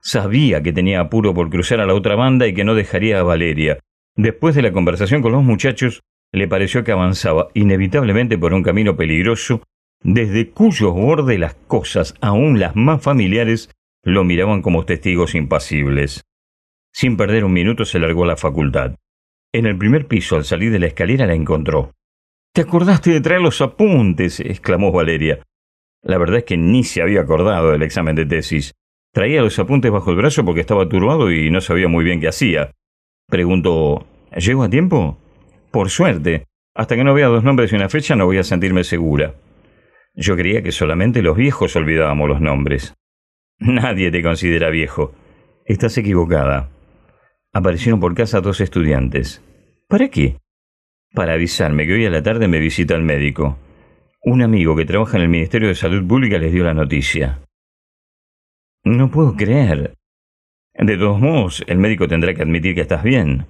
Sabía que tenía apuro por cruzar a la otra banda y que no dejaría a Valeria. Después de la conversación con los muchachos, le pareció que avanzaba inevitablemente por un camino peligroso, desde cuyos bordes las cosas, aún las más familiares, lo miraban como testigos impasibles. Sin perder un minuto se largó a la facultad. En el primer piso, al salir de la escalera, la encontró. ¿Te acordaste de traer los apuntes? exclamó Valeria. La verdad es que ni se había acordado del examen de tesis. Traía los apuntes bajo el brazo porque estaba turbado y no sabía muy bien qué hacía. Preguntó, ¿llego a tiempo? Por suerte. Hasta que no vea dos nombres y una fecha no voy a sentirme segura. Yo creía que solamente los viejos olvidábamos los nombres. Nadie te considera viejo. Estás equivocada. Aparecieron por casa dos estudiantes. ¿Para qué? Para avisarme que hoy a la tarde me visita el médico. Un amigo que trabaja en el Ministerio de Salud Pública les dio la noticia. No puedo creer. De todos modos, el médico tendrá que admitir que estás bien.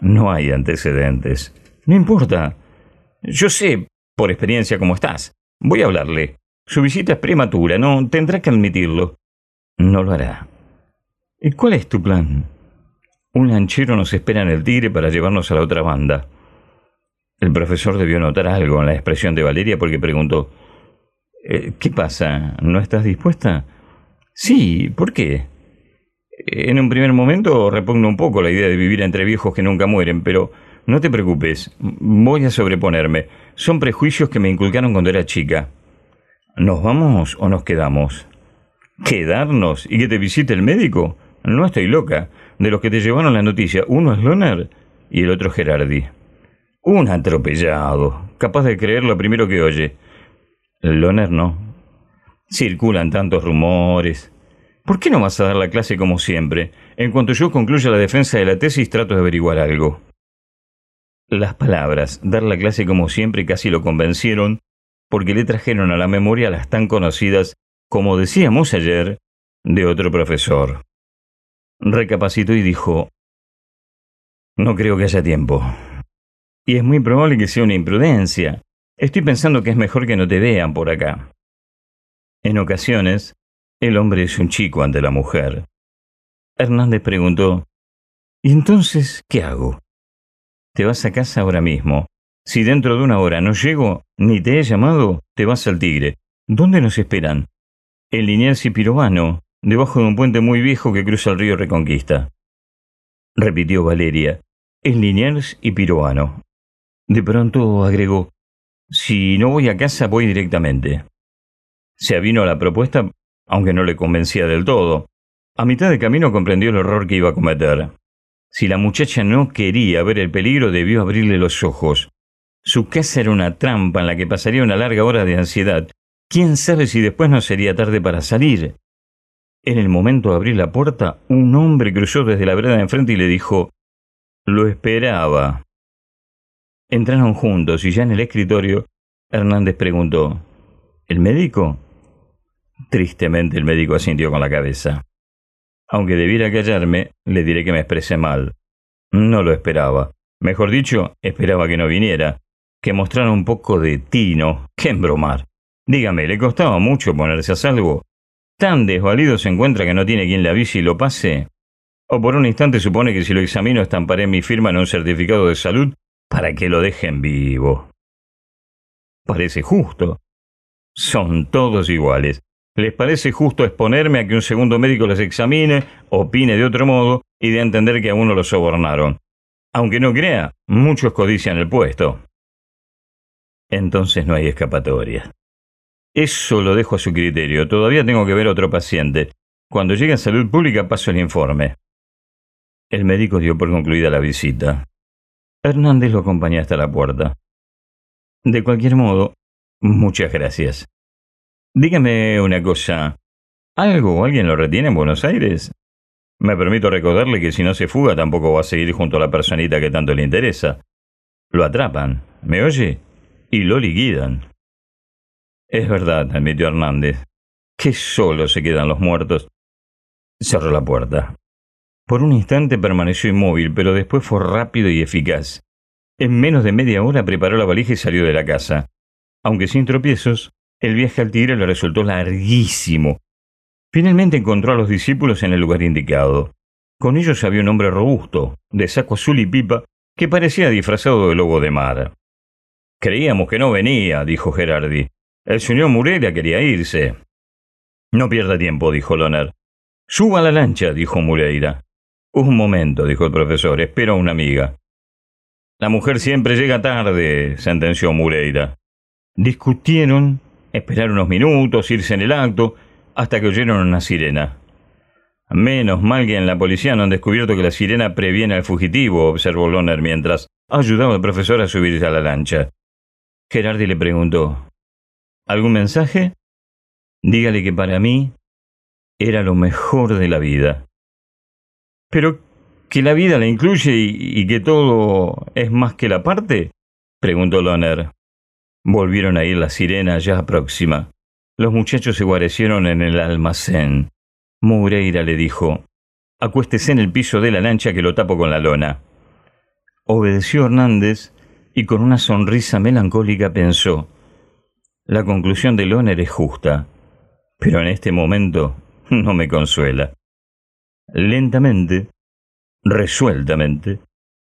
No hay antecedentes. No importa. Yo sé, por experiencia, cómo estás. Voy a hablarle. Su visita es prematura, no tendrá que admitirlo. No lo hará. ¿Y cuál es tu plan? Un lanchero nos espera en el Tigre para llevarnos a la otra banda. El profesor debió notar algo en la expresión de Valeria porque preguntó, eh, ¿Qué pasa? ¿No estás dispuesta? Sí, ¿por qué? En un primer momento repugno un poco la idea de vivir entre viejos que nunca mueren, pero no te preocupes, voy a sobreponerme. Son prejuicios que me inculcaron cuando era chica. ¿Nos vamos o nos quedamos? ¿Quedarnos y que te visite el médico? No estoy loca. De los que te llevaron la noticia, uno es Loner y el otro Gerardi. Un atropellado, capaz de creer lo primero que oye. Loner no. Circulan tantos rumores. ¿Por qué no vas a dar la clase como siempre? En cuanto yo concluya la defensa de la tesis, trato de averiguar algo. Las palabras, dar la clase como siempre, casi lo convencieron, porque le trajeron a la memoria las tan conocidas como decíamos ayer, de otro profesor. Recapacitó y dijo, no creo que haya tiempo. Y es muy probable que sea una imprudencia. Estoy pensando que es mejor que no te vean por acá. En ocasiones, el hombre es un chico ante la mujer. Hernández preguntó, ¿Y entonces qué hago? Te vas a casa ahora mismo. Si dentro de una hora no llego, ni te he llamado, te vas al Tigre. ¿Dónde nos esperan? En Liniers y Pirovano, debajo de un puente muy viejo que cruza el río Reconquista. Repitió Valeria. En Liniers y Pirovano. De pronto agregó, si no voy a casa, voy directamente. Se avino a la propuesta, aunque no le convencía del todo. A mitad de camino comprendió el error que iba a cometer. Si la muchacha no quería ver el peligro, debió abrirle los ojos. Su casa era una trampa en la que pasaría una larga hora de ansiedad ¿Quién sabe si después no sería tarde para salir? En el momento de abrir la puerta, un hombre cruzó desde la vereda de enfrente y le dijo, Lo esperaba. Entraron juntos y ya en el escritorio, Hernández preguntó, ¿El médico? Tristemente el médico asintió con la cabeza. Aunque debiera callarme, le diré que me expresé mal. No lo esperaba. Mejor dicho, esperaba que no viniera, que mostrara un poco de tino, que embromar. Dígame, ¿le costaba mucho ponerse a salvo? ¿Tan desvalido se encuentra que no tiene quien le avise y lo pase? ¿O por un instante supone que si lo examino estamparé mi firma en un certificado de salud para que lo dejen vivo? Parece justo. Son todos iguales. ¿Les parece justo exponerme a que un segundo médico les examine, opine de otro modo y de entender que a uno lo sobornaron? Aunque no crea, muchos codician el puesto. Entonces no hay escapatoria. Eso lo dejo a su criterio. Todavía tengo que ver a otro paciente. Cuando llegue a salud pública paso el informe. El médico dio por concluida la visita. Hernández lo acompañó hasta la puerta. De cualquier modo, muchas gracias. Dígame una cosa. ¿Algo o alguien lo retiene en Buenos Aires? Me permito recordarle que si no se fuga tampoco va a seguir junto a la personita que tanto le interesa. Lo atrapan, ¿me oye? Y lo liquidan. Es verdad, admitió Hernández. Qué solo se quedan los muertos. Cerró la puerta. Por un instante permaneció inmóvil, pero después fue rápido y eficaz. En menos de media hora preparó la valija y salió de la casa. Aunque sin tropiezos, el viaje al Tigre le resultó larguísimo. Finalmente encontró a los discípulos en el lugar indicado. Con ellos había un hombre robusto, de saco azul y pipa, que parecía disfrazado de lobo de mar. Creíamos que no venía, dijo Gerardi. El señor Mureira quería irse. No pierda tiempo, dijo Loner. Suba a la lancha, dijo Mureira. Un momento, dijo el profesor, espero a una amiga. La mujer siempre llega tarde, sentenció Mureira. Discutieron, esperaron unos minutos, irse en el acto, hasta que oyeron una sirena. Menos mal que en la policía no han descubierto que la sirena previene al fugitivo, observó Loner mientras ayudaba al profesor a subirse a la lancha. Gerardi le preguntó, ¿Algún mensaje? Dígale que para mí era lo mejor de la vida. Pero que la vida la incluye y, que todo es más que la parte? preguntó Loner. Volvieron a ir la sirena ya próxima. Los muchachos se guarecieron en el almacén. Moureira le dijo, Acuéstese en el piso de la lancha que lo tapo con la lona. Obedeció Hernández y con una sonrisa melancólica pensó, la conclusión de Loner es justa, pero en este momento no me consuela. Lentamente, resueltamente,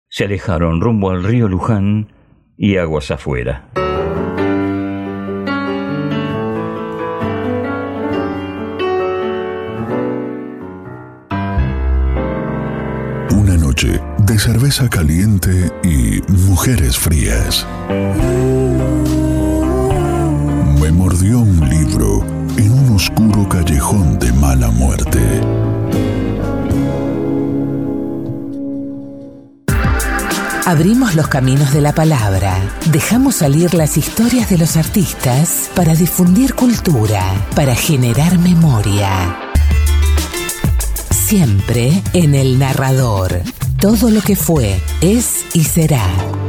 se alejaron rumbo al río Luján y aguas afuera. De cerveza caliente y mujeres frías. Me mordió un libro en un oscuro callejón de mala muerte. Abrimos los caminos de la palabra, dejamos salir las historias de los artistas para difundir cultura, para generar memoria. Siempre en el narrador todo lo que fue, es y será.